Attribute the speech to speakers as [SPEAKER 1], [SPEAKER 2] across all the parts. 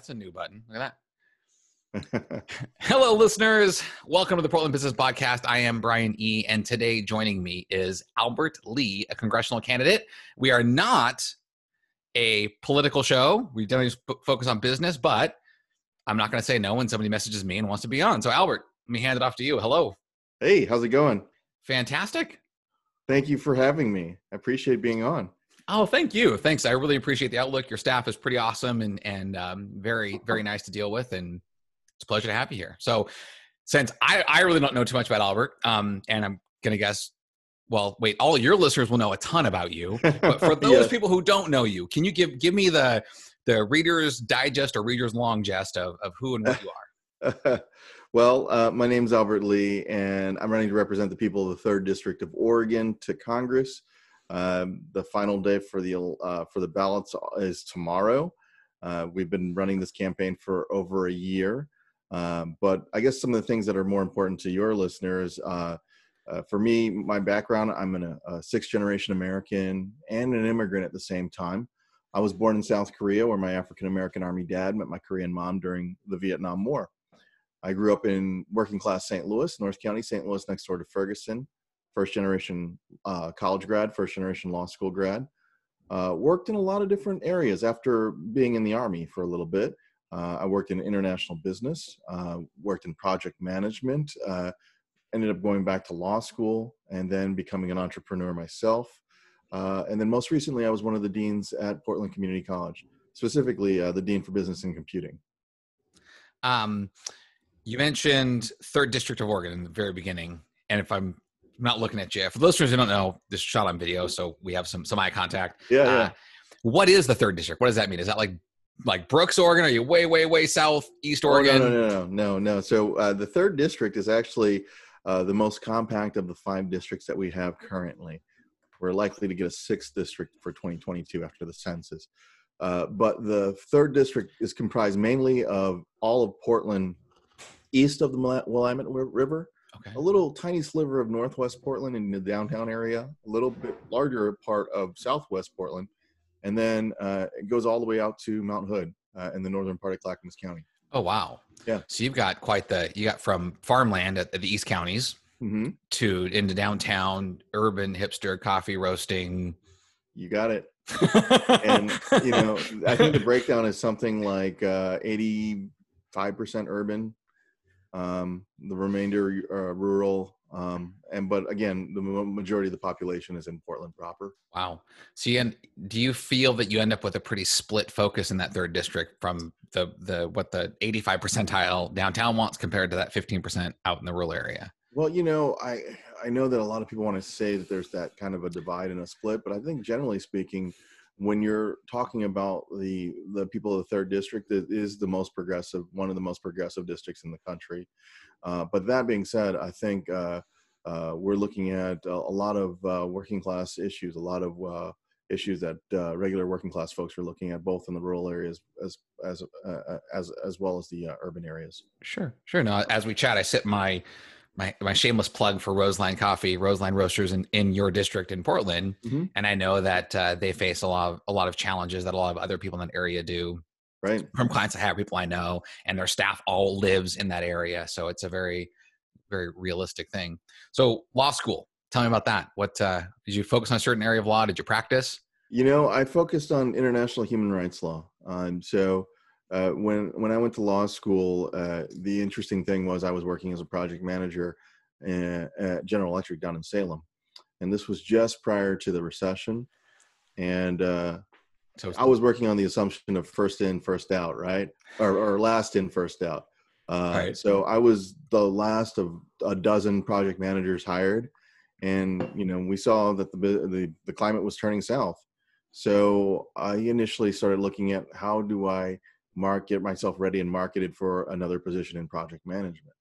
[SPEAKER 1] That's a new button. Look at that. Hello, listeners. Welcome to the Portland Business Podcast. I am Brian E. And today joining me is Albert Lee, a congressional candidate. We are not a political show. We don't focus on business, but I'm not going to say no when somebody messages me and wants to be on. So, Albert, let me hand it off to you. Hello.
[SPEAKER 2] Hey, how's it going?
[SPEAKER 1] Fantastic.
[SPEAKER 2] Thank you for having me. I appreciate being on.
[SPEAKER 1] Oh, thank you. Thanks. I really appreciate the outlook. Your staff is pretty awesome and and um, very very nice to deal with, and it's a pleasure to have you here. So, since I I really don't know too much about Albert, um, and I'm gonna guess. Well, wait. All your listeners will know a ton about you, but for those yes. people who don't know you, can you give give me the the Reader's Digest or Reader's Long Gist of of who and what you
[SPEAKER 2] are? well, uh, my name is Albert Lee, and I'm running to represent the people of the Third District of Oregon to Congress. Um, the final day for the uh, for the ballots is tomorrow. Uh, we've been running this campaign for over a year, um, but I guess some of the things that are more important to your listeners. Uh, uh for me, my background, I'm an, a sixth generation American and an immigrant at the same time. I was born in South Korea, where my African American Army dad met my Korean mom during the Vietnam War. I grew up in working class St. Louis, North County, St. Louis, next door to Ferguson first generation uh, college grad, first generation law school grad. Uh, worked in a lot of different areas after being in the Army for a little bit. Uh, I worked in international business, uh, worked in project management, uh, ended up going back to law school, and then becoming an entrepreneur myself. Uh, and then most recently, I was one of the deans at Portland Community College, specifically the dean for business and computing.
[SPEAKER 1] Um, you mentioned third district of Oregon in the very beginning, and if I'm I'm not looking at you. For listeners who don't know, this shot on video, so we have some some eye contact.
[SPEAKER 2] Yeah, uh, yeah.
[SPEAKER 1] What is the third district? What does that mean? Is that like like Brooks, Oregon? Are you way, way, way south, East Oregon?
[SPEAKER 2] Oh, no, no, no, no, no, no. So uh, the third district is actually uh, the most compact of the five districts that we have currently. We're likely to get a sixth district for 2022 after the census. Uh, but the third district is comprised mainly of all of Portland east of the Willamette River Okay. A little tiny sliver of northwest Portland in the downtown area, a little bit larger part of southwest Portland, and then uh, it goes all the way out to Mount Hood uh, in the northern part of Clackamas County.
[SPEAKER 1] Oh wow!
[SPEAKER 2] Yeah.
[SPEAKER 1] So you've got quite the you got from farmland at, at the East counties mm-hmm. to into downtown urban hipster coffee roasting.
[SPEAKER 2] You got it. and you know, I think the breakdown is something like uh, eighty-five percent urban, um, the remainder uh, rural. Um, and but again, the majority of the population is in Portland proper.
[SPEAKER 1] Wow. So, you end, do you feel that you end up with a pretty split focus in that third district from the the what the 85 percentile downtown wants compared to that 15 percent out in the rural area?
[SPEAKER 2] Well, you know, I I know that a lot of people want to say that there's that kind of a divide and a split, but I think generally speaking, when you're talking about the the people of the third district it is the most progressive one of the most progressive districts in the country. Uh, but that being said i think uh, uh, we're looking at a, a lot of uh, working class issues a lot of uh, issues that uh, regular working class folks are looking at both in the rural areas as as as as well as the urban areas.
[SPEAKER 1] Sure sure. Now as we chat i sit my my, my shameless plug for Roseline Coffee, Roseline Roasters in, in your district in Portland, mm-hmm. and I know that uh, they face a lot of a lot of challenges that a lot of other people in that area do.
[SPEAKER 2] Right.
[SPEAKER 1] From clients I have, people I know, and their staff all lives in that area, so it's a very, very realistic thing. So, law school. Tell me about that. What uh, did you focus on a certain area of law? Did you practice?
[SPEAKER 2] You know, I focused on international human rights law. Um, so uh, when when I went to law school, uh, the interesting thing was I was working as a project manager at General Electric down in Salem, and this was just prior to the recession, and uh, so I was working on the assumption of first in, first out, right, or, or last in, first out. Uh, right. So I was the last of a dozen project managers hired, and you know we saw that the the, the climate was turning south. So I initially started looking at how do I market myself ready and marketed for another position in project management.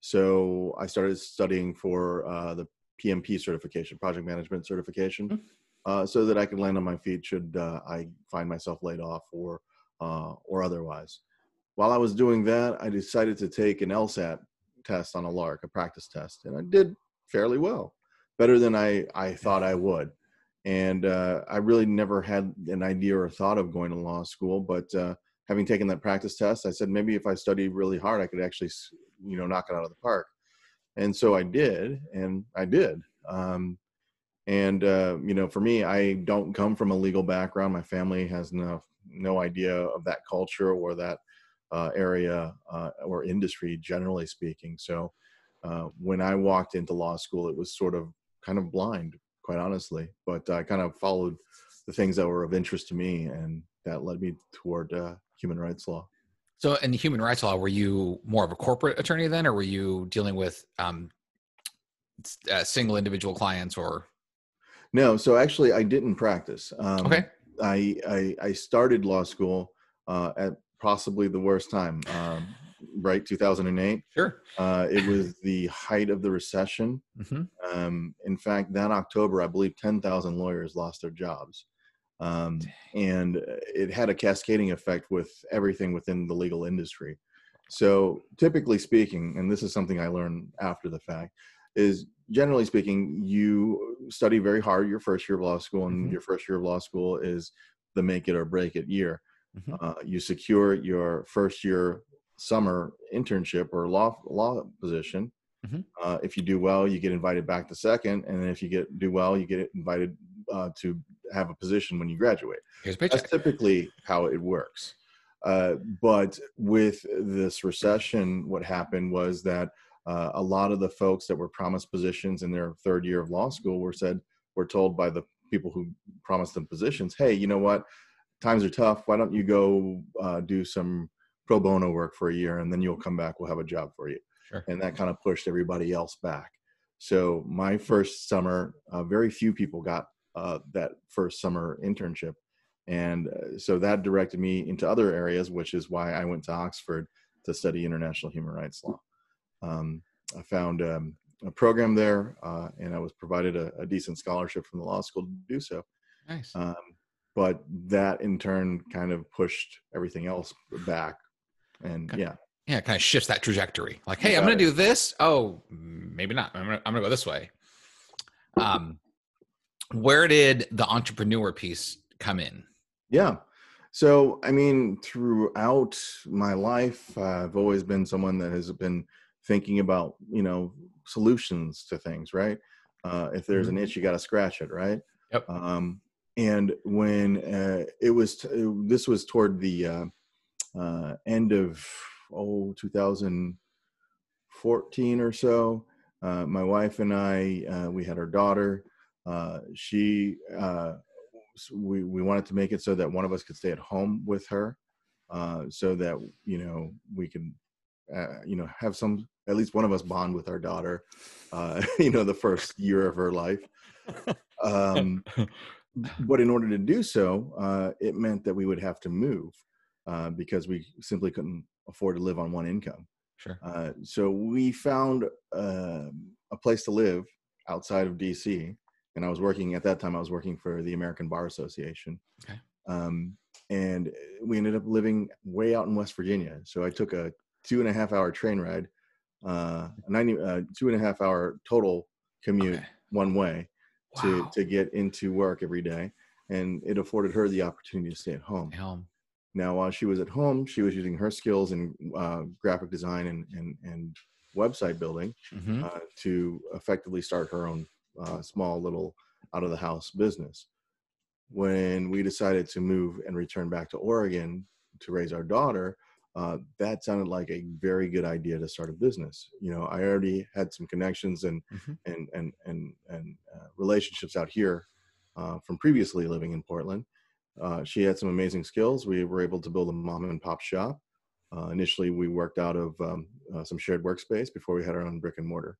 [SPEAKER 2] So I started studying for uh, the PMP certification, project management certification, mm-hmm. uh, so that I could land on my feet should uh, I find myself laid off or uh, or otherwise. While I was doing that, I decided to take an LSAT test on a lark, a practice test, and I did fairly well, better than I I thought I would. And uh, I really never had an idea or thought of going to law school, but uh, having taken that practice test, I said maybe if I studied really hard, I could actually, you know, knock it out of the park. And so I did, and I did. Um, and uh, you know, for me, I don't come from a legal background. My family has no no idea of that culture or that uh, area uh, or industry, generally speaking. So uh, when I walked into law school, it was sort of kind of blind, quite honestly. But I kind of followed the things that were of interest to me, and that led me toward uh, human rights law.
[SPEAKER 1] So, in human rights law, were you more of a corporate attorney then, or were you dealing with um, uh, single individual clients or?
[SPEAKER 2] No, so actually, I didn't practice.
[SPEAKER 1] Um, okay.
[SPEAKER 2] I, I, I started law school uh, at possibly the worst time. Um, right 2008
[SPEAKER 1] sure
[SPEAKER 2] uh, it was the height of the recession mm-hmm. um, in fact that october i believe 10000 lawyers lost their jobs um, and it had a cascading effect with everything within the legal industry so typically speaking and this is something i learned after the fact is generally speaking you study very hard your first year of law school and mm-hmm. your first year of law school is the make it or break it year mm-hmm. uh, you secure your first year summer internship or law law position. Mm-hmm. Uh, if you do well, you get invited back to second, and if you get do well, you get invited uh, to have a position when you graduate. That's typically how it works. Uh, but with this recession, what happened was that uh, a lot of the folks that were promised positions in their third year of law school were said were told by the people who promised them positions, "Hey, you know what? Times are tough. Why don't you go uh, do some pro bono work for a year and then you'll come back we'll have a job for you sure. and that kind of pushed everybody else back so my first summer uh, very few people got uh, that first summer internship. And uh, so that directed me into other areas which is why i went to oxford to study international human rights law. Um, i found um, a program there uh, and i was provided a, a, decent scholarship from the law school to do so.
[SPEAKER 1] Nice. Um,
[SPEAKER 2] but that in turn kind of pushed everything else back. And yeah.
[SPEAKER 1] Yeah kind of shifts that trajectory. Like hey i'm gonna do this. Oh maybe not. I'm gonna, I'm gonna go this way. Um where did the entrepreneur piece come in
[SPEAKER 2] yeah so i mean throughout my life uh, i've always been someone that has been thinking about you know solutions to things right uh, if there's mm-hmm. an itch you got to scratch it right
[SPEAKER 1] yep
[SPEAKER 2] um, and when uh, it was t- this was toward the uh, uh, end of oh 2014 or so. Uh, my wife and I, uh, we had our daughter. Uh, she, uh, we we wanted to make it so that one of us could stay at home with her, uh, so that you know we can, you know, have some at least one of us bond with our daughter. you know, the first year of her life. Um, but in order to do so, it meant that we would have to move. Uh, because we simply couldn't afford to live on one income.
[SPEAKER 1] Sure.
[SPEAKER 2] Uh, so we found uh, a place to live outside of DC, and I was working at that time. I was working for the American Bar Association.
[SPEAKER 1] Okay.
[SPEAKER 2] Um, and we ended up living way out in West Virginia. So I took a two and a half hour train ride, uh, 90, uh, two and a half hour total commute okay. one way wow. to, to get into work every day. And it afforded her the opportunity to stay at home.
[SPEAKER 1] home.
[SPEAKER 2] Now, while she was at home, she was using her skills in uh, graphic design and, and, and website building mm-hmm. uh, to effectively start her own uh, small little out of the house business. When we decided to move and return back to Oregon to raise our daughter, uh, that sounded like a very good idea to start a business. You know, I already had some connections and mm-hmm. and and and and uh, relationships out here uh, from previously living in Portland, uh, she had some amazing skills. We were able to build a mom and pop shop. Uh, initially, we worked out of um, uh, some shared workspace before we had our own brick and mortar.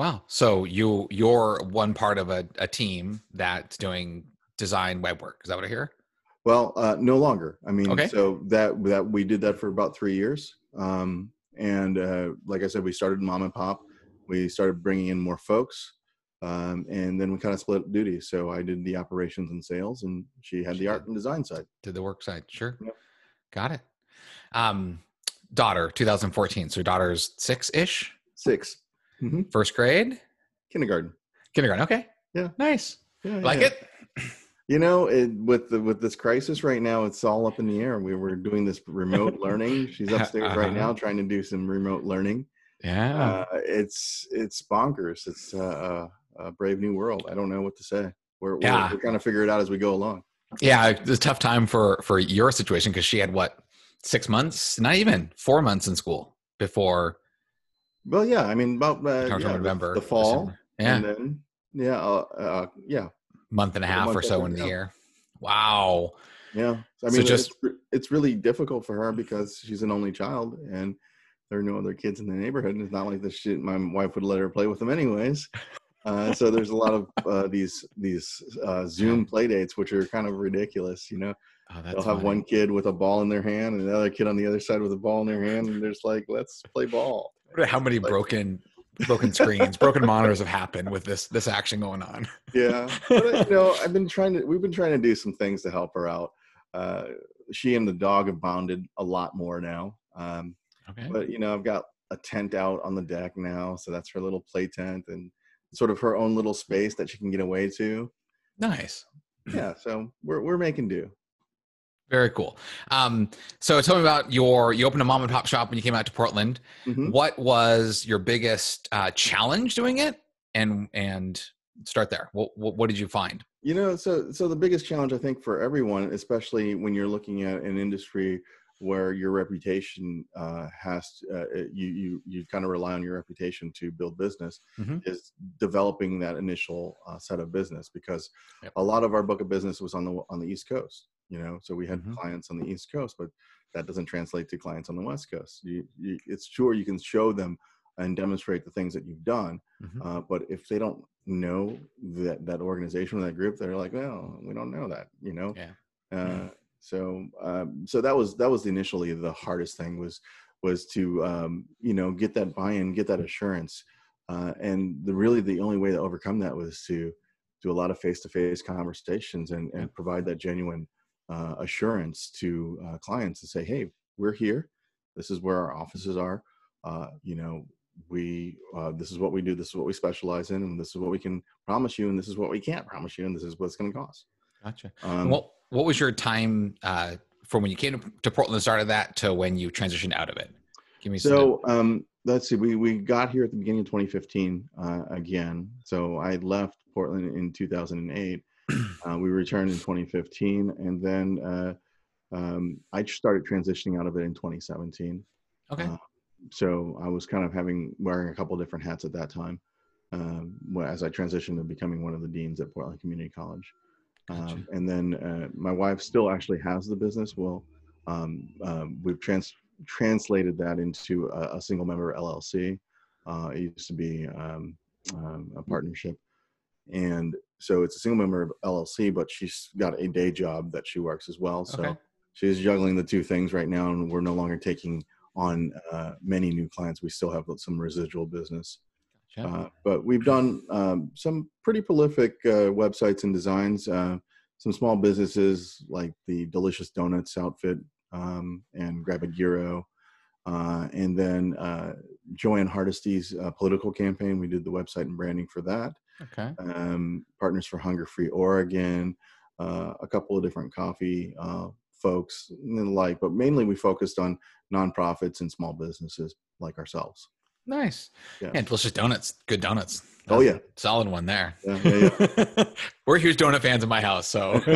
[SPEAKER 1] Wow! So you you're one part of a, a team that's doing design web work. Is that what I hear?
[SPEAKER 2] Well, uh, no longer. I mean, okay. so that that we did that for about three years, um, and uh, like I said, we started mom and pop. We started bringing in more folks. Um, and then we kind of split duties. So I did the operations and sales, and she had she the art and design side.
[SPEAKER 1] Did the work side, sure. Yep. Got it. Um, daughter, 2014. So daughter's six ish.
[SPEAKER 2] 6
[SPEAKER 1] mm-hmm. First grade.
[SPEAKER 2] Kindergarten.
[SPEAKER 1] Kindergarten. Okay.
[SPEAKER 2] Yeah.
[SPEAKER 1] Nice.
[SPEAKER 2] Yeah,
[SPEAKER 1] like
[SPEAKER 2] yeah.
[SPEAKER 1] it.
[SPEAKER 2] You know, it, with the with this crisis right now, it's all up in the air. We were doing this remote learning. She's upstairs uh-huh. right now trying to do some remote learning.
[SPEAKER 1] Yeah,
[SPEAKER 2] uh, it's it's bonkers. It's uh, a brave new world. I don't know what to say. We're, yeah. we're, we're trying to figure it out as we go along.
[SPEAKER 1] Yeah, it's a tough time for for your situation because she had what six months, not even four months in school before.
[SPEAKER 2] Well, yeah, I mean about uh, yeah,
[SPEAKER 1] November,
[SPEAKER 2] the, the fall, December. yeah, and then yeah, uh, uh, yeah,
[SPEAKER 1] month and a half or so in the year. Wow.
[SPEAKER 2] Yeah. I mean, so just it's, it's, really difficult for her because she's an only child and there are no other kids in the neighborhood. And it's not like the shit my wife would let her play with them anyways. Uh, so there's a lot of uh, these these uh, Zoom play dates, which are kind of ridiculous. You know, oh, they'll have funny. one kid with a ball in their hand and another kid on the other side with a ball in their hand, and they're just like, "Let's play ball."
[SPEAKER 1] How many like, broken broken screens, broken monitors have happened with this this action going on.
[SPEAKER 2] yeah, but, uh, you know, I've been trying to. We've been trying to do some things to help her out. Uh, she and the dog have bonded a lot more now. Um, okay. But you know, I've got a tent out on the deck now, so that's her little play tent and sort of her own little space that she can get away to.
[SPEAKER 1] Nice.
[SPEAKER 2] Yeah, so we're we're making do.
[SPEAKER 1] Very cool. Um, so tell me about your you opened a mom and pop shop when you came out to Portland. Mm-hmm. What was your biggest uh, challenge doing it? And and start there. What, what, what did you find?
[SPEAKER 2] You know, so so the biggest challenge I think for everyone, especially when you're looking at an industry where your reputation uh, has to, uh, you you you kind of rely on your reputation to build business mm-hmm. is developing that initial uh, set of business because yep. a lot of our book of business was on the on the east coast you know so we had mm-hmm. clients on the east coast but that doesn't translate to clients on the west coast you, you, it's sure you can show them and demonstrate the things that you've done mm-hmm. uh, but if they don't know that that organization or that group they're like well we don't know that you know
[SPEAKER 1] yeah.
[SPEAKER 2] Uh, mm-hmm. so um, so that was that was initially the hardest thing was was to um, you know get that buy-in get that assurance uh, and the really the only way to overcome that was to do a lot of face-to-face conversations and, and provide that genuine uh, assurance to uh, clients to say, hey, we're here. This is where our offices are. Uh, you know, we uh, this is what we do. This is what we specialize in, and this is what we can promise you, and this is what we can't promise you, and this is what it's going to cost.
[SPEAKER 1] Gotcha. Um, what What was your time uh, from when you came to Portland and started that to when you transitioned out of it?
[SPEAKER 2] Give me so. Um, let's see. We we got here at the beginning of 2015 uh, again. So I left Portland in 2008 uh, we returned in 2015, and then uh, um, I started transitioning out of it in 2017.
[SPEAKER 1] Okay. Uh,
[SPEAKER 2] so I was kind of having wearing a couple different hats at that time um, as I transitioned to becoming one of the deans at Portland Community College. Gotcha. Um, and then uh, my wife still actually has the business. Well, um, um, we've trans- translated that into a, a single member LLC. Uh, it used to be um, a partnership and so it's a single member of LLC, but she's got a day job that she works as well. So okay. she's juggling the two things right now, and we're no longer taking on uh, many new clients. We still have some residual business. Gotcha. Uh, but we've done um, some pretty prolific uh, websites and designs. Uh, some small businesses like the Delicious Donuts outfit um, and Grab a Giro. Uh, and then uh, Jo Ann Hardesty's political campaign, we did the website and branding for that.
[SPEAKER 1] Okay.
[SPEAKER 2] Um, Partners for Hunger Free Oregon, uh, a couple of different coffee uh, folks and the like, but mainly we focused on nonprofits and small businesses like ourselves.
[SPEAKER 1] Nice. Yeah. And delicious donuts. Good donuts.
[SPEAKER 2] That's oh yeah.
[SPEAKER 1] Solid one there. Yeah, yeah, yeah. We're huge donut fans in my house. So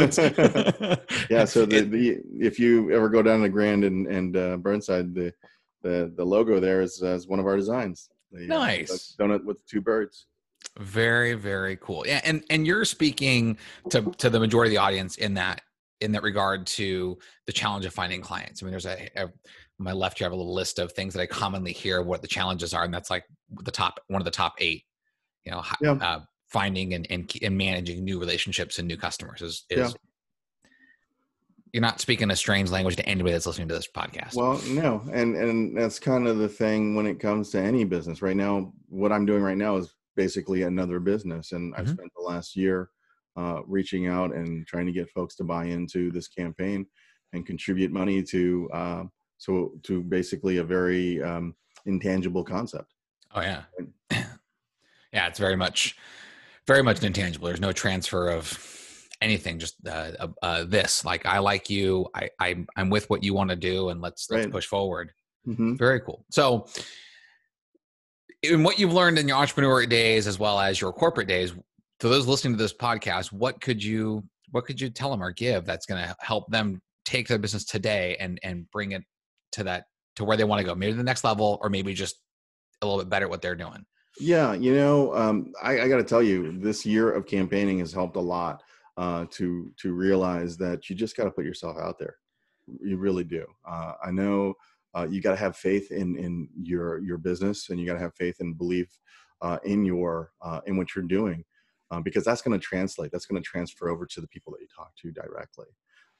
[SPEAKER 2] yeah. So the, the, if you ever go down to Grand and, and uh, Burnside, the, the, the logo there is, uh, is one of our designs. The,
[SPEAKER 1] uh, nice.
[SPEAKER 2] donut with two birds.
[SPEAKER 1] Very, very cool. Yeah, and and you're speaking to to the majority of the audience in that in that regard to the challenge of finding clients. I mean, there's a, a my left you have a little list of things that I commonly hear what the challenges are, and that's like the top one of the top eight. You know, yeah. uh, finding and, and and managing new relationships and new customers is is. Yeah. You're not speaking a strange language to anybody that's listening to this podcast.
[SPEAKER 2] Well, no, and and that's kind of the thing when it comes to any business. Right now, what I'm doing right now is basically another business. And mm-hmm. I've spent the last year uh, reaching out and trying to get folks to buy into this campaign and contribute money to uh, so to basically a very um, intangible concept.
[SPEAKER 1] Oh yeah, yeah. It's very much very much intangible. There's no transfer of anything, just uh, uh, uh, this. Like I like you. I, I I'm with what you want to do, and let's let's push forward.
[SPEAKER 2] Mm-hmm.
[SPEAKER 1] Very cool. So, in what you've learned in your entrepreneur days as well as your corporate days, to those listening to this podcast, what could you what could you tell them or give that's going to help them take their business today and and bring it to that to where they want to go, maybe the next level, or maybe just a little bit better at what they're doing.
[SPEAKER 2] Yeah, you know, um, I, I got to tell you, this year of campaigning has helped a lot uh, to to realize that you just got to put yourself out there. You really do. Uh, I know uh, you got to have faith in in your your business, and you got to have faith and belief uh, in your uh, in what you're doing, uh, because that's going to translate. That's going to transfer over to the people that you talk to directly.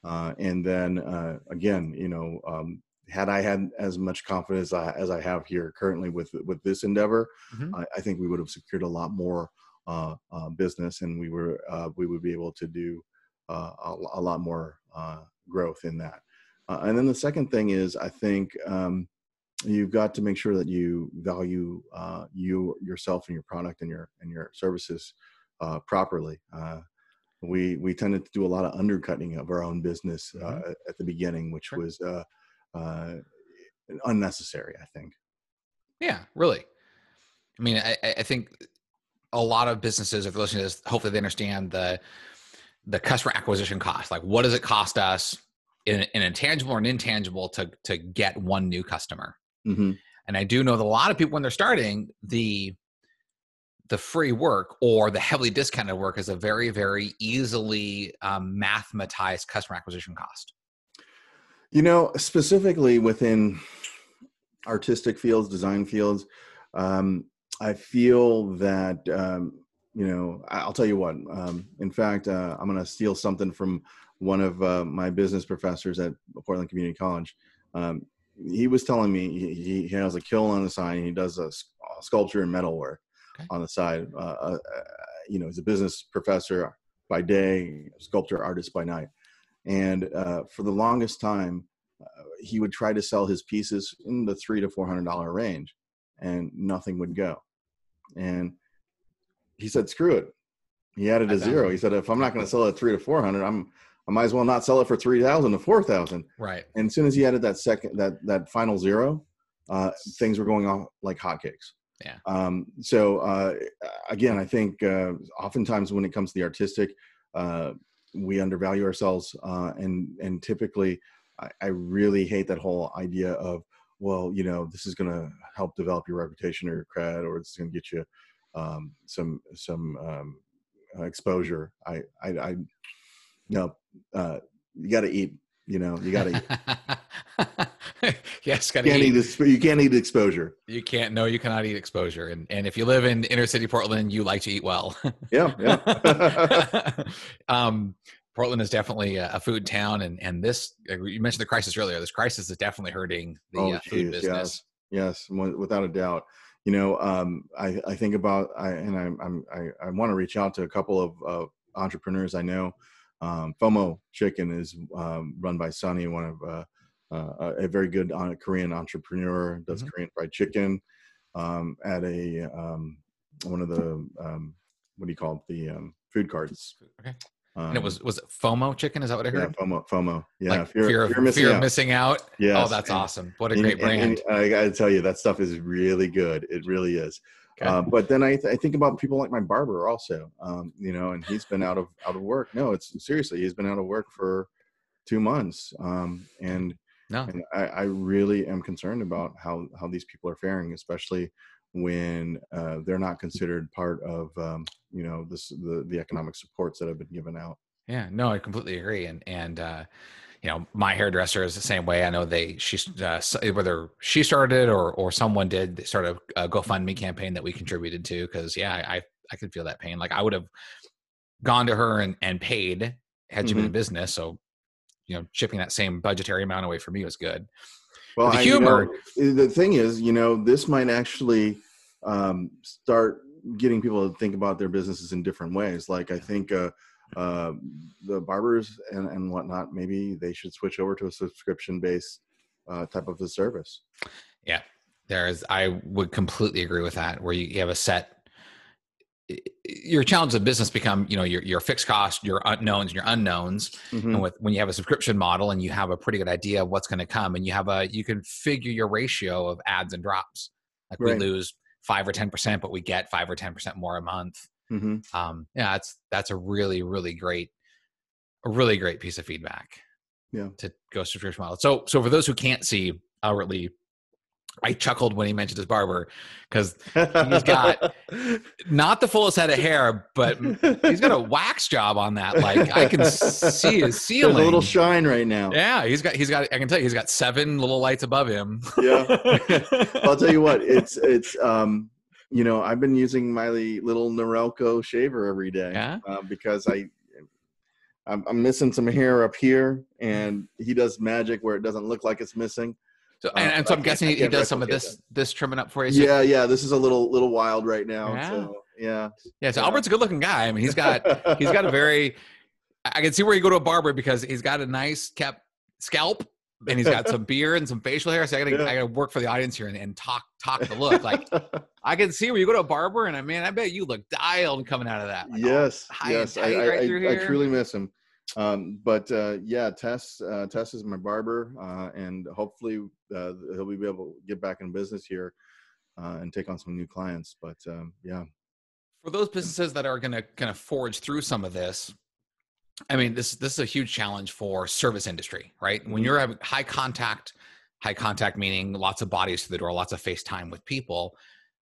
[SPEAKER 2] Uh, and then uh, again, you know, um, had I had as much confidence as I, as I have here currently with with this endeavor,
[SPEAKER 1] Mhm.
[SPEAKER 2] I, I think we would have secured a lot more uh, uh, business, and we were uh, we would be able to do uh, a, a lot more uh, growth in that. Uh, and then the second thing is, I think um, you've got to make sure that you value uh, you yourself and your product and your and your services uh, properly. Uh, we we tended to do a lot of undercutting of our own business uh,
[SPEAKER 1] Mhm.
[SPEAKER 2] at- the beginning, which
[SPEAKER 1] Sure.
[SPEAKER 2] was uh, uh, unnecessary. I think.
[SPEAKER 1] Yeah, really. I mean, I, I I think a lot of businesses, if they're listening to this, hopefully they understand the the customer acquisition cost. Like, what does it cost us in an intangible or an intangible to to get one new customer?
[SPEAKER 2] hmm
[SPEAKER 1] And I do know that a lot of people, when they're starting, the the free work or the heavily discounted work is a very, very easily um, mathematized customer acquisition cost.
[SPEAKER 2] You know, specifically within artistic fields, design fields, um, I feel that um, you know. I'll tell you what. Um, in fact, uh, I'm going to steal something from one of uh, my business professors at Portland Community College. Um, he was telling me he, he has a kiln on the side. And he does a, sculpture and metal work
[SPEAKER 1] Okay.
[SPEAKER 2] on the side. Uh, uh, uh, you know, he's a business professor by day, sculptor artist by night. And uh, for the longest time, uh, he would try to sell his pieces in the three to four hundred dollar range, and nothing would go. And he said, "Screw it." He added a zero. He said, "If I'm not going to sell it at three to four hundred, I'm I might as well not sell it for three thousand to four thousand.
[SPEAKER 1] Right.
[SPEAKER 2] And as soon as he added that second that that final zero, uh, things were going off like hotcakes.
[SPEAKER 1] Yeah.
[SPEAKER 2] Um, so uh, again, I think uh, oftentimes when it comes to the artistic, uh, we undervalue ourselves, uh, and and typically, I, I really hate that whole idea of well, you know, this is going to help develop your reputation or your cred, or it's going to get you um, some some um, exposure. I I, I no, uh, you got to eat. You know, you got to.
[SPEAKER 1] yes,
[SPEAKER 2] you
[SPEAKER 1] gotta
[SPEAKER 2] can't
[SPEAKER 1] eat.
[SPEAKER 2] eat. You can't eat exposure.
[SPEAKER 1] You can't. No, you cannot eat exposure. And and if you live in inner city Portland, you like to eat well.
[SPEAKER 2] Yeah, yeah.
[SPEAKER 1] um, Portland is definitely a, food town, and and this you mentioned the crisis earlier. This crisis is definitely hurting the
[SPEAKER 2] Oh,
[SPEAKER 1] uh, food
[SPEAKER 2] geez,
[SPEAKER 1] business.
[SPEAKER 2] Yes, mo- without a doubt. You know, um, I, I think about, I, and I'm, I'm, I, I want to reach out to a couple of uh, entrepreneurs I know. Um, FOMO Chicken is um, run by Sunny, one of uh, uh, a very good Korean entrepreneur, does
[SPEAKER 1] Mhm.
[SPEAKER 2] Korean fried chicken um, at a um, one of the um, what do you call it? The um, food carts.
[SPEAKER 1] Okay.
[SPEAKER 2] Um,
[SPEAKER 1] And it was was it FOMO chicken? Is that what I heard? yeah.
[SPEAKER 2] FOMO. FOMO. Yeah,
[SPEAKER 1] like
[SPEAKER 2] you're,
[SPEAKER 1] fear of
[SPEAKER 2] you're missing
[SPEAKER 1] fear
[SPEAKER 2] out.
[SPEAKER 1] missing out.
[SPEAKER 2] Yes,
[SPEAKER 1] oh, that's
[SPEAKER 2] and-
[SPEAKER 1] awesome! What a
[SPEAKER 2] And-
[SPEAKER 1] great
[SPEAKER 2] and-
[SPEAKER 1] brand.
[SPEAKER 2] and I got to tell you, that stuff is really good. It really is.
[SPEAKER 1] Okay.
[SPEAKER 2] Uh, but then I, th- I think about people like my barber also, um, you know, and he's been out of out of work. No, it's seriously, he's been out of work for two months, um, and,
[SPEAKER 1] no,
[SPEAKER 2] and I, I really am concerned about how how these people are faring, especially when uh, they're not considered part of um, you know this the the economic supports that have been given out.
[SPEAKER 1] Yeah, no, I completely agree. And and uh, you know, my hairdresser is the same way. I know they she uh, whether she started or or someone did they started a GoFundMe campaign that we contributed to because yeah, I I could feel that pain. Like I would have gone to her and and paid had she been in business. So you know, shipping that same budgetary amount away from me was good.
[SPEAKER 2] Well,
[SPEAKER 1] The
[SPEAKER 2] I- you know,
[SPEAKER 1] humor-
[SPEAKER 2] the thing is, you know, this might actually um, start getting people to think about their businesses in different ways. Like I think uh, uh, the barbers and, and whatnot, maybe they should switch over to a subscription-based uh, type of a service.
[SPEAKER 1] Yeah, there's I would completely agree with that. Where you, have a set your challenge of business become you know your, your fixed cost your unknowns and your unknowns mm-hmm. and with when you have a subscription model and you have a pretty good idea of what's going to come and you have a you can figure your ratio of ads and drops like right. we lose five or ten percent but we get five or ten percent more a month mm-hmm. um, yeah that's that's a really really great a really great piece of feedback
[SPEAKER 2] yeah
[SPEAKER 1] to go subscription model so so for those who can't see outwardly I chuckled when he mentioned his barber because he's got not the fullest head of hair, but he's got a wax job on that. Like I can see his ceiling.
[SPEAKER 2] There's a little shine right now.
[SPEAKER 1] Yeah, he's got he's got I can tell you he's got seven little lights above him.
[SPEAKER 2] yeah. I'll tell you what, it's it's um you know, I've been using my little Norelco shaver every day.
[SPEAKER 1] Yeah.
[SPEAKER 2] Uh, because I I'm, I'm missing some hair up here and he does magic where it doesn't look like it's missing.
[SPEAKER 1] So, and, and so I'm guessing he, does some of this that. this trimming up for you. So
[SPEAKER 2] yeah, yeah. This is a little little wild right now. Yeah. So, yeah.
[SPEAKER 1] Yeah. So yeah. Albert's a good looking guy. I mean, he's got he's got a very. I can see where you go to a barber because he's got a nice kept scalp and he's got some beard and some facial hair. So I gotta, yeah. I gotta work for the audience here and, and talk, talk the look. Like I can see where you go to a barber and I mean, I bet you look dialed coming out of that.
[SPEAKER 2] Like, yes, yes, I, right I, I, truly miss him. Um, but uh, yeah, Tess, uh, Tess is my barber, uh, and hopefully uh, he'll be able to get back in business here uh, and take on some new clients. But um, yeah,
[SPEAKER 1] for those businesses that are going to kind of forge through some of this, I mean, this this is a huge challenge for service industry, right? When mm-hmm. you're a high contact, high contact meaning lots of bodies to the door, lots of face time with people,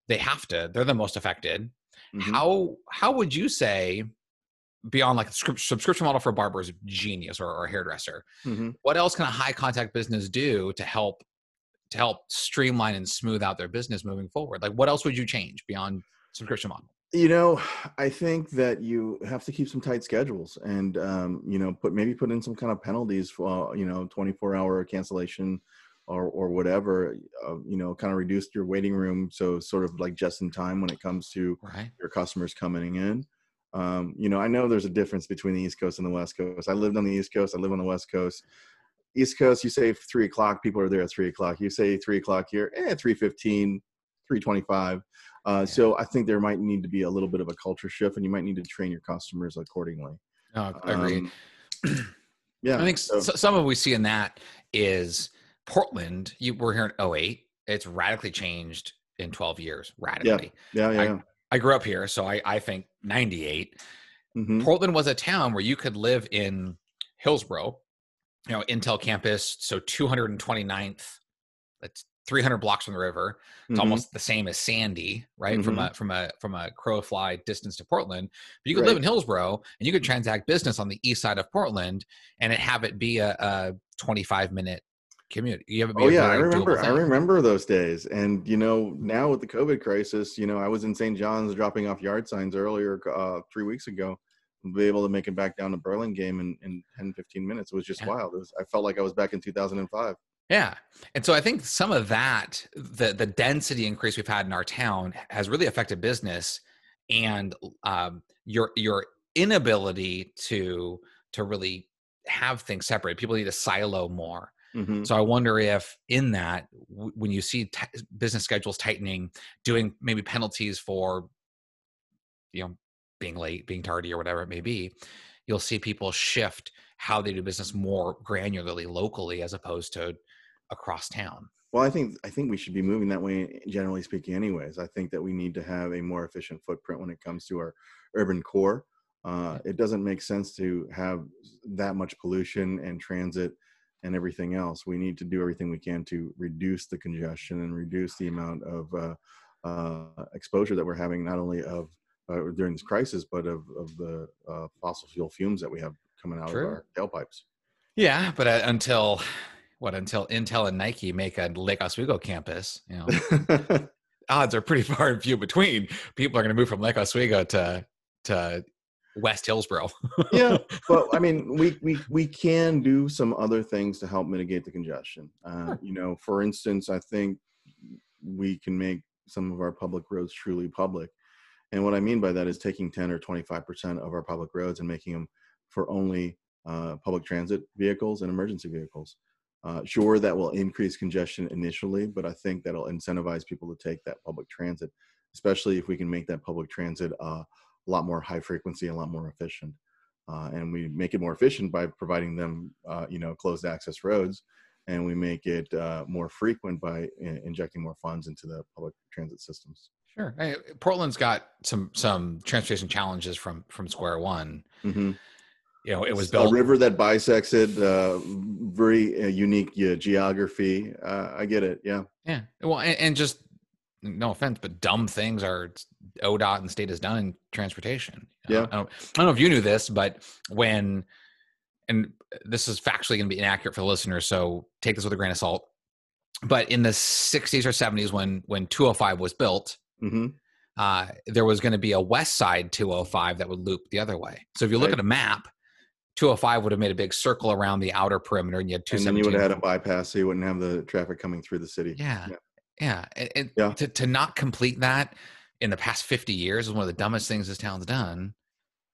[SPEAKER 1] they have to. They're the most affected. Mm-hmm. How how would you say beyond like a subscription model for barbers genius or, or a hairdresser. Mm-hmm. What else can a high contact business do to help to help streamline and smooth out their business moving forward? Like what else would you change beyond subscription model?
[SPEAKER 2] You know, I think that you have to keep some tight schedules and um, you know, put maybe put in some kind of penalties for you know, 24 hour cancellation or or whatever uh, you know kind of reduce your waiting room so sort of like just in time when it comes to
[SPEAKER 1] right.
[SPEAKER 2] your customers coming in um, you know, I know there's a difference between the East Coast and the West Coast. I lived on the East Coast. I live on the West Coast. East Coast, you say three o'clock, people are there at three o'clock. You say three o'clock here, eh, 315, 325. Uh, so I think there might need to be a little bit of a culture shift and you might need to train your customers accordingly.
[SPEAKER 1] I agree. Um, yeah. I think so. some of what we see in that is Portland, you were here in 08. It's radically changed in 12 years, radically.
[SPEAKER 2] Yeah, yeah, yeah.
[SPEAKER 1] I grew up here, so I, I think 98. Mm-hmm. Portland was a town where you could live in Hillsboro, you know, Intel campus, so 229th, that's 300 blocks from the river. It's mm-hmm. almost the same as Sandy, right? Mm-hmm. From a from a from a crow fly distance to Portland. But you could right. live in Hillsboro and you could transact business on the east side of Portland and it have it be a, a 25 minute community. You
[SPEAKER 2] have oh yeah, I remember. I remember those days. And you know, now with the COVID crisis, you know, I was in St. John's dropping off yard signs earlier uh, three weeks ago. Be able to make it back down to Burlingame in, in 10, 15 minutes. It was just yeah. wild. Was, I felt like I was back in 2005.
[SPEAKER 1] Yeah. And so I think some of that, the the density increase we've had in our town has really affected business and um, your your inability to to really have things separate. People need to silo more. Mm-hmm. So I wonder if in that, w- when you see t- business schedules tightening, doing maybe penalties for, you know, being late, being tardy, or whatever it may be, you'll see people shift how they do business more granularly, locally, as opposed to across town.
[SPEAKER 2] Well, I think I think we should be moving that way, generally speaking. Anyways, I think that we need to have a more efficient footprint when it comes to our urban core. Uh, it doesn't make sense to have that much pollution and transit and everything else. We need to do everything we can to reduce the congestion and reduce the amount of uh, uh, exposure that we're having, not only of uh, during this crisis, but of, of the uh, fossil fuel fumes that we have coming out True. of our tailpipes.
[SPEAKER 1] Yeah, but uh, until what? Until Intel and Nike make a Lake Oswego campus, you know, odds are pretty far and few between. People are going to move from Lake Oswego to to West Hillsboro.
[SPEAKER 2] yeah, but I mean, we we we can do some other things to help mitigate the congestion. Uh, sure. You know, for instance, I think we can make some of our public roads truly public, and what I mean by that is taking ten or twenty five percent of our public roads and making them for only uh, public transit vehicles and emergency vehicles. Uh, sure, that will increase congestion initially, but I think that'll incentivize people to take that public transit especially if we can make that public transit uh, a lot more high frequency, a lot more efficient. Uh, and we make it more efficient by providing them, uh, you know, closed access roads, and we make it uh, more frequent by in- injecting more funds into the public transit systems.
[SPEAKER 1] Sure. Hey, Portland's got some some transportation challenges from from square one.
[SPEAKER 2] Mm-hmm.
[SPEAKER 1] You know, it was built
[SPEAKER 2] a river that bisected, uh, very uh, unique geography. I get it. Yeah.
[SPEAKER 1] Yeah. Well, and, and just no offense, but dumb things are ODOT and state has done in transportation.
[SPEAKER 2] Yeah.
[SPEAKER 1] I don't, I don't know if you knew this, but when, and this is factually going to be inaccurate for the listeners, so take this with a grain of salt. But in the 60s or 70s, when when 205 was built,
[SPEAKER 2] mm-hmm.
[SPEAKER 1] uh, there was going to be a west side 205 that would loop the other way. So if you look right. at a map, 205 would have made a big circle around the outer perimeter, and you had 217.
[SPEAKER 2] And then you would have had a bypass, so you wouldn't have the traffic coming through the city.
[SPEAKER 1] Yeah. yeah. Yeah, and, yeah. To, to not complete that in the past 50 years is one of the dumbest things this town's done.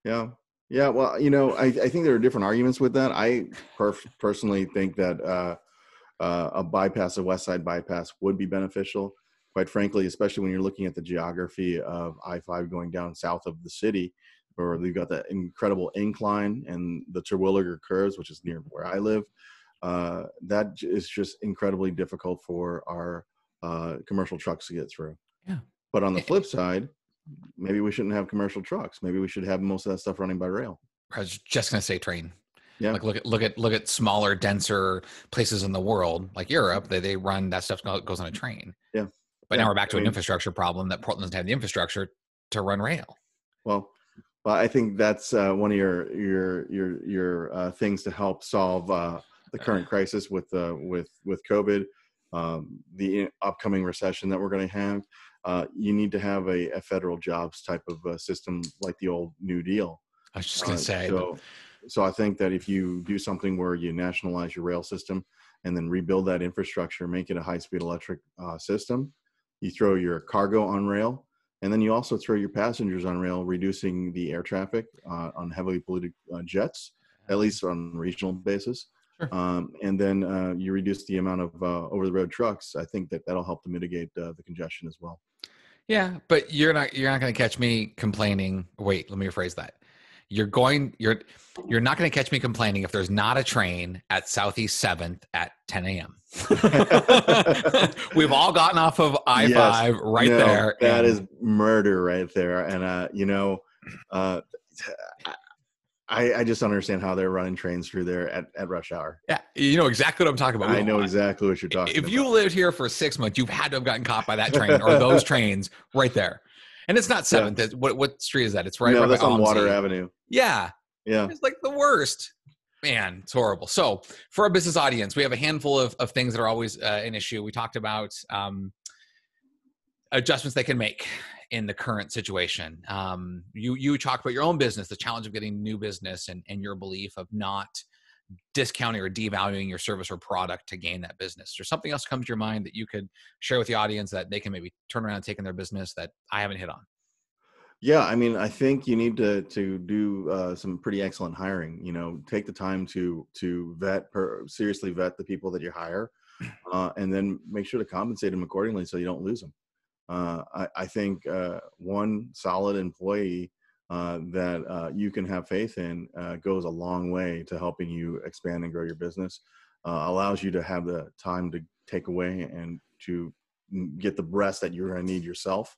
[SPEAKER 2] Yeah, yeah. Well, you know, I, I think there are different arguments with that. I personally think that uh, uh, a bypass, a West Side bypass, would be beneficial. Quite frankly, especially when you're looking at the geography of I-5 going down south of the city, where you've got that incredible incline and the Terwilliger curves, which is near where I live. Uh, that is just incredibly difficult for our uh, commercial trucks to get through.
[SPEAKER 1] Yeah.
[SPEAKER 2] But on the flip side, maybe we shouldn't have commercial trucks. Maybe we should have most of that stuff running by rail.
[SPEAKER 1] I was just gonna say train.
[SPEAKER 2] Yeah.
[SPEAKER 1] Like look at look at look at smaller, denser places in the world, like Europe. They they run that stuff goes on a train.
[SPEAKER 2] Yeah.
[SPEAKER 1] But
[SPEAKER 2] yeah.
[SPEAKER 1] now we're back to
[SPEAKER 2] I
[SPEAKER 1] an
[SPEAKER 2] mean,
[SPEAKER 1] infrastructure problem that Portland doesn't have the infrastructure to run rail.
[SPEAKER 2] Well, well, I think that's uh, one of your your your your uh, things to help solve uh, the current crisis with uh, with with COVID um, the upcoming recession that we're going to have, uh, you need to have a, a federal jobs type of uh, system like the old New Deal.
[SPEAKER 1] I was just going to uh, say.
[SPEAKER 2] So, so I think that if you do something where you nationalize your rail system and then rebuild that infrastructure, make it a high-speed electric uh, system, you throw your cargo on rail, and then you also throw your passengers on rail, reducing the air traffic uh, on heavily polluted uh, jets, at least on regional basis.
[SPEAKER 1] Sure.
[SPEAKER 2] Um, and then uh, you reduce the amount of uh, over the road trucks. I think that that'll help to mitigate uh, the congestion as well.
[SPEAKER 1] Yeah, but you're not you're not going to catch me complaining. Wait, let me rephrase that. You're going you're you're not going to catch me complaining if there's not a train at Southeast Seventh at 10 a.m. We've all gotten off of I five yes, right
[SPEAKER 2] no,
[SPEAKER 1] there.
[SPEAKER 2] That and, is murder right there, and uh, you know, uh, I, I just don't understand how they're running trains through there at, at rush hour.
[SPEAKER 1] Yeah, you know exactly what I'm talking about.
[SPEAKER 2] I know exactly what you're talking
[SPEAKER 1] if
[SPEAKER 2] about.
[SPEAKER 1] you lived here for six months, you've had to have gotten caught by that train or those trains right there. And it's not seventh. Yeah. What what street is that? It's right.
[SPEAKER 2] No,
[SPEAKER 1] right
[SPEAKER 2] that's on Water Avenue.
[SPEAKER 1] Yeah,
[SPEAKER 2] yeah.
[SPEAKER 1] It's like the worst. Man, it's horrible. So, for our business audience, we have a handful of, of things that are always uh, an issue. We talked about um, adjustments they can make in the current situation. Um, you you talk about your own business, the challenge of getting new business, and and your belief of not discounting or devaluing your service or product to gain that business. Or something else comes to your mind that you could share with the audience that they can maybe turn around and take in their business that I haven't hit on.
[SPEAKER 2] Yeah, I mean, I think you need to to do uh, some pretty excellent hiring. You know, take the time to to vet per, seriously vet the people that you hire, uh, and then make sure to compensate them accordingly so you don't lose them uh, I, I, think uh, one solid employee uh, that uh, you can have faith in goes a long way to helping you expand and grow your business. Allows you to have the time to take away and to get the rest that you're going to need yourself.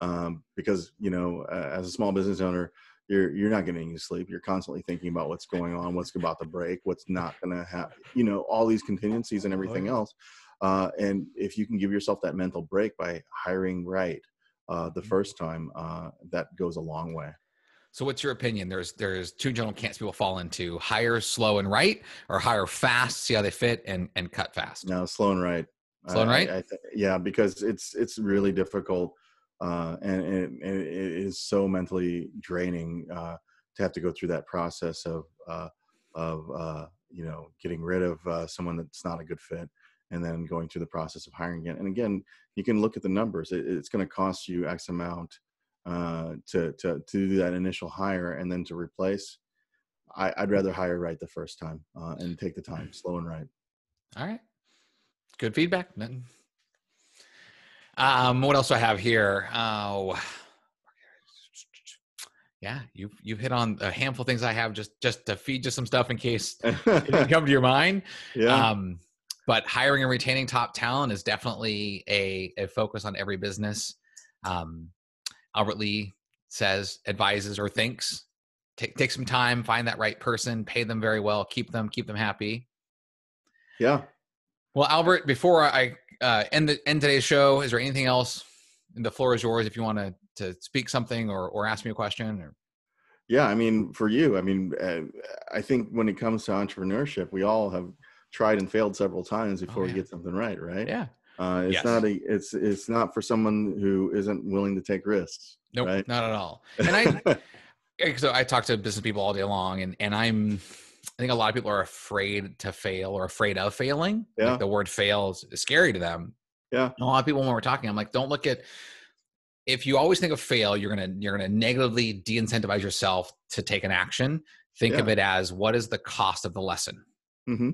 [SPEAKER 2] Um, because you know, as a small business owner, you're you're not getting any sleep. You're constantly thinking about what's going on, what's about to break, what's not going to happen. You know, all these contingencies and everything else. Uh, and if you can give yourself that mental break by hiring right uh, the mm-hmm. first time, uh, that goes a long way.
[SPEAKER 1] So, what's your opinion? There's there's two general camps people fall into: hire slow and right, or hire fast, see how they fit, and and cut fast.
[SPEAKER 2] No, slow and right.
[SPEAKER 1] Slow and right.
[SPEAKER 2] I, I th- yeah, because it's it's really difficult, uh, and, it is so mentally draining uh, to have to go through that process of uh, of you know getting rid of someone that's not a good fit and then going through the process of hiring again. And again, you can look at the numbers. It, it's going to cost you X amount uh, to, to, to do that initial hire and then to replace. I, would rather hire right the first time uh, and take the time, slow and right.
[SPEAKER 1] All right. Good feedback. Um, what else do I have here? Oh, yeah, you've you've hit on a handful of things I have just just to feed you some stuff in case it come to your mind.
[SPEAKER 2] yeah.
[SPEAKER 1] Um, but hiring and retaining top talent is definitely a, a focus on every business. Um, Albert Lee says, advises, or thinks. Take take some time, find that right person, pay them very well, keep them, keep them happy.
[SPEAKER 2] yeah.
[SPEAKER 1] Well, Albert, before I uh, end the, end today's show, is there anything else? The floor is yours if you want to to speak something or or ask me a question. Or
[SPEAKER 2] Yeah, I mean, for you, I mean, uh, I think when it comes to entrepreneurship, we all have tried and failed several times before
[SPEAKER 1] Oh, yeah.
[SPEAKER 2] we get something right, right?
[SPEAKER 1] yeah,
[SPEAKER 2] Uh, it's
[SPEAKER 1] Yes.
[SPEAKER 2] not a, it's it's not for someone who isn't willing to take risks.
[SPEAKER 1] nope,
[SPEAKER 2] Right.
[SPEAKER 1] not at all. And I so I talk to business people all day long, and and I'm I think a lot of people are afraid to fail or afraid of failing.
[SPEAKER 2] Yeah.
[SPEAKER 1] Like the word fail is, is scary to them.
[SPEAKER 2] Yeah.
[SPEAKER 1] And a lot of people when we're talking, I'm like, don't look at if you always think of fail, you're gonna you're gonna negatively de-incentivize yourself to take an action. Think of it as what is the cost of the lesson.
[SPEAKER 2] hmm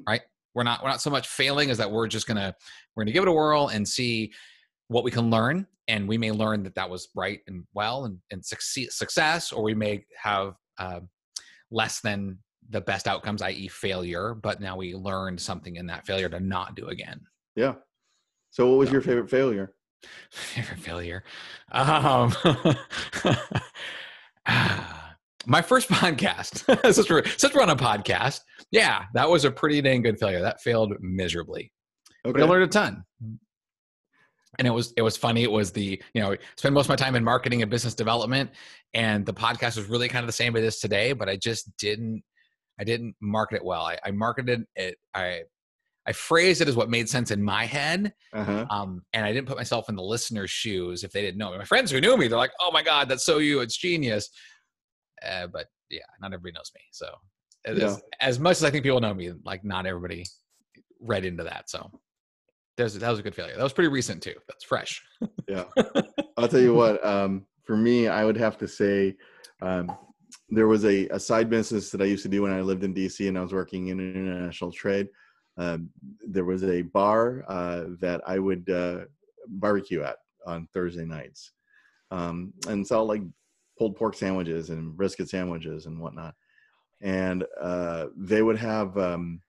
[SPEAKER 1] We're not we're not so much failing as that we're just gonna we're gonna give it a whirl and see what we can learn, and we may learn that that was right and well and and succeed success, or we may have uh, less than the best outcomes, i.e., failure. But now we learned something in that failure to not do again.
[SPEAKER 2] Yeah. So, what was
[SPEAKER 1] So-
[SPEAKER 2] your favorite failure?
[SPEAKER 1] Favorite failure. Um, my first podcast, since we're, since we're on a podcast, yeah, that was a pretty dang good failure. That failed miserably, but I learned a ton. And it was it was funny. It was the you know spend most of my time in marketing and business development, and the podcast was really kind of the same as it is today. But I just didn't I didn't market it well. I, I marketed it. I I phrased it as what made sense in my head,
[SPEAKER 2] Uh-huh.
[SPEAKER 1] um, and I didn't put myself in the listener's shoes if they didn't know me. My friends who knew me, they're like, "Oh my god, that's so you! It's genius." Uh, but yeah, not everybody knows me. So as,
[SPEAKER 2] Yeah.
[SPEAKER 1] as much as I think people know me, like not everybody read into that. So there's that was a good failure. That was pretty recent too. That's fresh.
[SPEAKER 2] Yeah. I'll tell you what, um, for me, I would have to say um, there was a, a side business that I used to do when I lived in DC and I was working in international trade. Um, there was a bar uh, that I would uh, barbecue at on Thursday nights um, and sell like pulled pork sandwiches and brisket sandwiches and whatnot. And uh, they would have, um,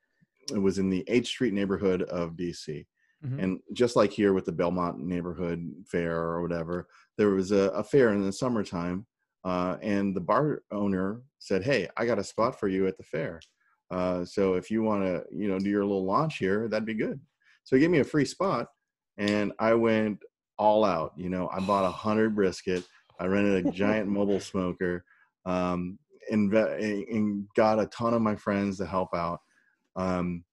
[SPEAKER 2] it was in the H Street neighborhood of DC.
[SPEAKER 1] Mhm.
[SPEAKER 2] And just like here with the Belmont neighborhood fair or whatever, there was a, a fair in the summertime, uh, and the bar owner said, "Hey, I got a spot for you at the fair. Uh, so if you want to, you know, do your little launch here, that'd be good." So he gave me a free spot, and I went all out. You know, I bought a hundred brisket. I rented a giant mobile smoker, um, and, and got a ton of my friends to help out. Um,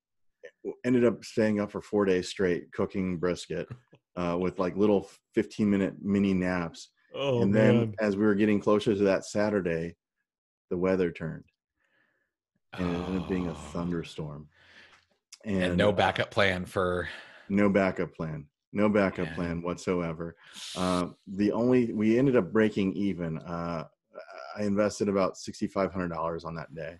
[SPEAKER 2] ended up staying up for four days straight cooking brisket uh, with like little 15 minute mini naps.
[SPEAKER 1] Oh
[SPEAKER 2] and then as we were getting closer to that Saturday, the weather turned and it ended up being a
[SPEAKER 1] Oh.
[SPEAKER 2] thunderstorm.
[SPEAKER 1] and, no backup plan for.
[SPEAKER 2] no backup plan no backup
[SPEAKER 1] Man.
[SPEAKER 2] plan whatsoever uh, the only we ended up breaking even uh, i invested about $6500 on that day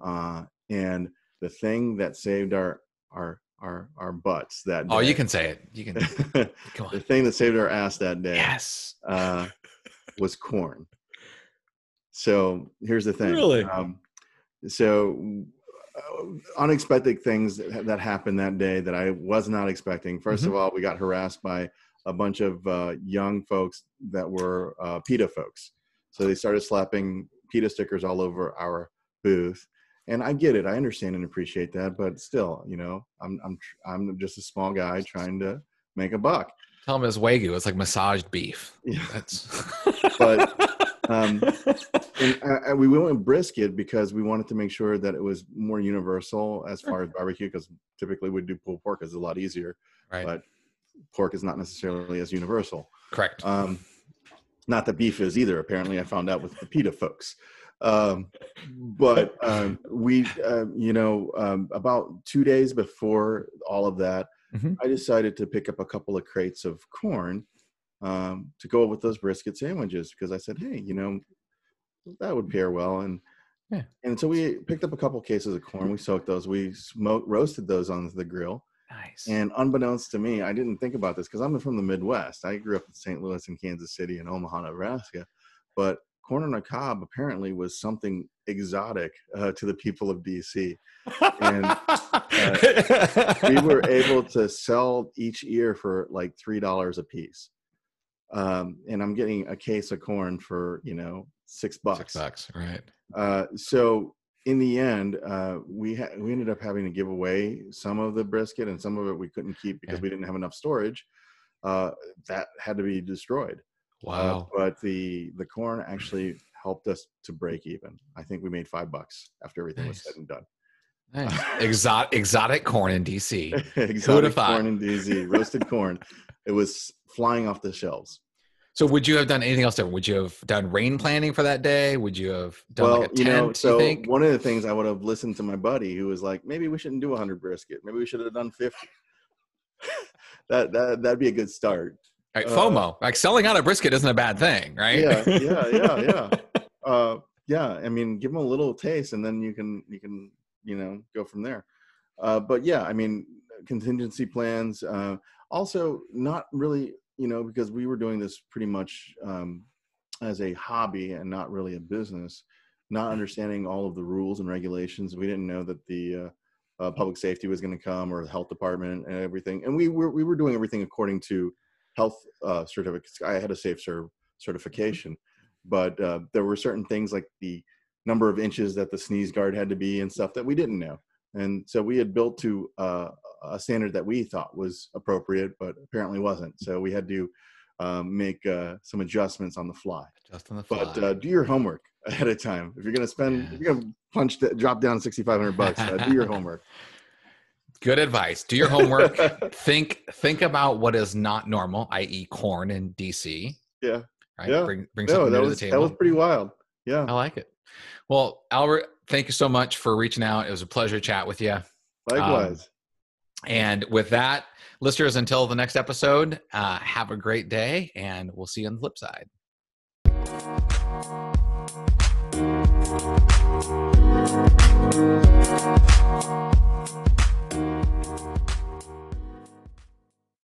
[SPEAKER 2] uh, and the thing that saved our our our, our butts that
[SPEAKER 1] Oh, you can say it. You can come
[SPEAKER 2] the thing that saved our ass that day
[SPEAKER 1] Yes.
[SPEAKER 2] uh, was corn. So here's the thing.
[SPEAKER 1] Really?
[SPEAKER 2] Um, so uh, unexpected things that, that happened that day that I was not expecting. 1st
[SPEAKER 1] Mm-hmm.
[SPEAKER 2] of all, we got harassed by a bunch of uh, young folks that were uh, PETA folks. So they started slapping PETA stickers all over our booth. And I get it. I understand and appreciate that, but still, you know, I'm I'm I'm just a small guy trying to make a buck.
[SPEAKER 1] Tell them it's wagyu. It's like massaged beef.
[SPEAKER 2] Yeah.
[SPEAKER 1] That's.
[SPEAKER 2] But, um, and uh, we went with brisket because we wanted to make sure that it was more universal as far as barbecue because typically we do pulled pork is a lot easier
[SPEAKER 1] right.
[SPEAKER 2] but pork is not necessarily as universal
[SPEAKER 1] Correct.
[SPEAKER 2] um, not that beef is either apparently i found out with the PETA folks um, but um, we uh, you know um, about two days before all of that
[SPEAKER 1] Mhm.
[SPEAKER 2] i decided to pick up a couple of crates of corn um, to go with those brisket sandwiches because i said hey you know that would pair well and
[SPEAKER 1] Yeah.
[SPEAKER 2] and so we picked up a couple cases of corn we soaked those we smoked roasted those on the grill
[SPEAKER 1] Nice.
[SPEAKER 2] And unbeknownst to me, I didn't think about this because I'm from the Midwest. I grew up in St. Louis and Kansas City and Omaha, Nebraska. But corn on a cob apparently was something exotic uh, to the people of DC. And uh, we were able to sell each ear for like three dollars a piece. Um, and I'm getting a case of corn for you know six bucks.
[SPEAKER 1] Six bucks, right?
[SPEAKER 2] Uh, so in the end, uh, we ha- we ended up having to give away some of the brisket, and some of it we couldn't keep because
[SPEAKER 1] Yeah.
[SPEAKER 2] we didn't have enough storage. Uh, that had to be destroyed. Uh,
[SPEAKER 1] Wow.
[SPEAKER 2] but the the corn actually helped us to break even. I think we made five bucks after everything was said and done.
[SPEAKER 1] nice. Exotic, exotic corn in DC.
[SPEAKER 2] Exotic corn in DC, roasted corn. It was flying off the shelves.
[SPEAKER 1] So, would you have done anything else different? Would you have done rain planning for that day? Would you have done
[SPEAKER 2] well,
[SPEAKER 1] like a tent?
[SPEAKER 2] you know,
[SPEAKER 1] you
[SPEAKER 2] so
[SPEAKER 1] think?
[SPEAKER 2] one of the things I would have listened to my buddy who was like, maybe we shouldn't do 100 brisket. Maybe we should have done 50. that that that'd be a good start.
[SPEAKER 1] Right,
[SPEAKER 2] uh,
[SPEAKER 1] FOMO, like selling out a brisket isn't a bad thing, right?
[SPEAKER 2] Yeah, yeah, yeah, yeah. Uh, yeah, I mean, give them a little taste, and then you can you can you know go from there. Uh, but yeah, I mean, contingency plans. Uh, also, not really, you know, because we were doing this pretty much um, as a hobby and not really a business. Not understanding all of the rules and regulations, we didn't know that the uh, uh, public safety was going to come or the health department and everything. And we were we were doing everything according to health uh, certificates. I had a safe serve certification, but uh, there were certain things like the number of inches that the sneeze guard had to be and stuff that we didn't know. And so we had built to uh, a standard that we thought was appropriate, but apparently wasn't. So we had to um, make uh, some adjustments on the fly.
[SPEAKER 1] Just on the fly.
[SPEAKER 2] But uh, do your homework ahead of time. If you're going to spend, if you're going to punch, the, drop down 6,500 bucks, uh, do your homework.
[SPEAKER 1] Good advice. Do your homework. think think about what is not normal, i.e., corn in DC.
[SPEAKER 2] Yeah.
[SPEAKER 1] Right.
[SPEAKER 2] Yeah.
[SPEAKER 1] Bring bring
[SPEAKER 2] No,
[SPEAKER 1] something
[SPEAKER 2] that
[SPEAKER 1] new
[SPEAKER 2] was
[SPEAKER 1] to the table.
[SPEAKER 2] that was pretty wild. Yeah.
[SPEAKER 1] I like it. Well, Albert, thank you so much for reaching out. It was a pleasure to chat with you.
[SPEAKER 2] Likewise.
[SPEAKER 1] And with that, listeners, until the next episode, uh, have a great day, and we'll see you on the flip side.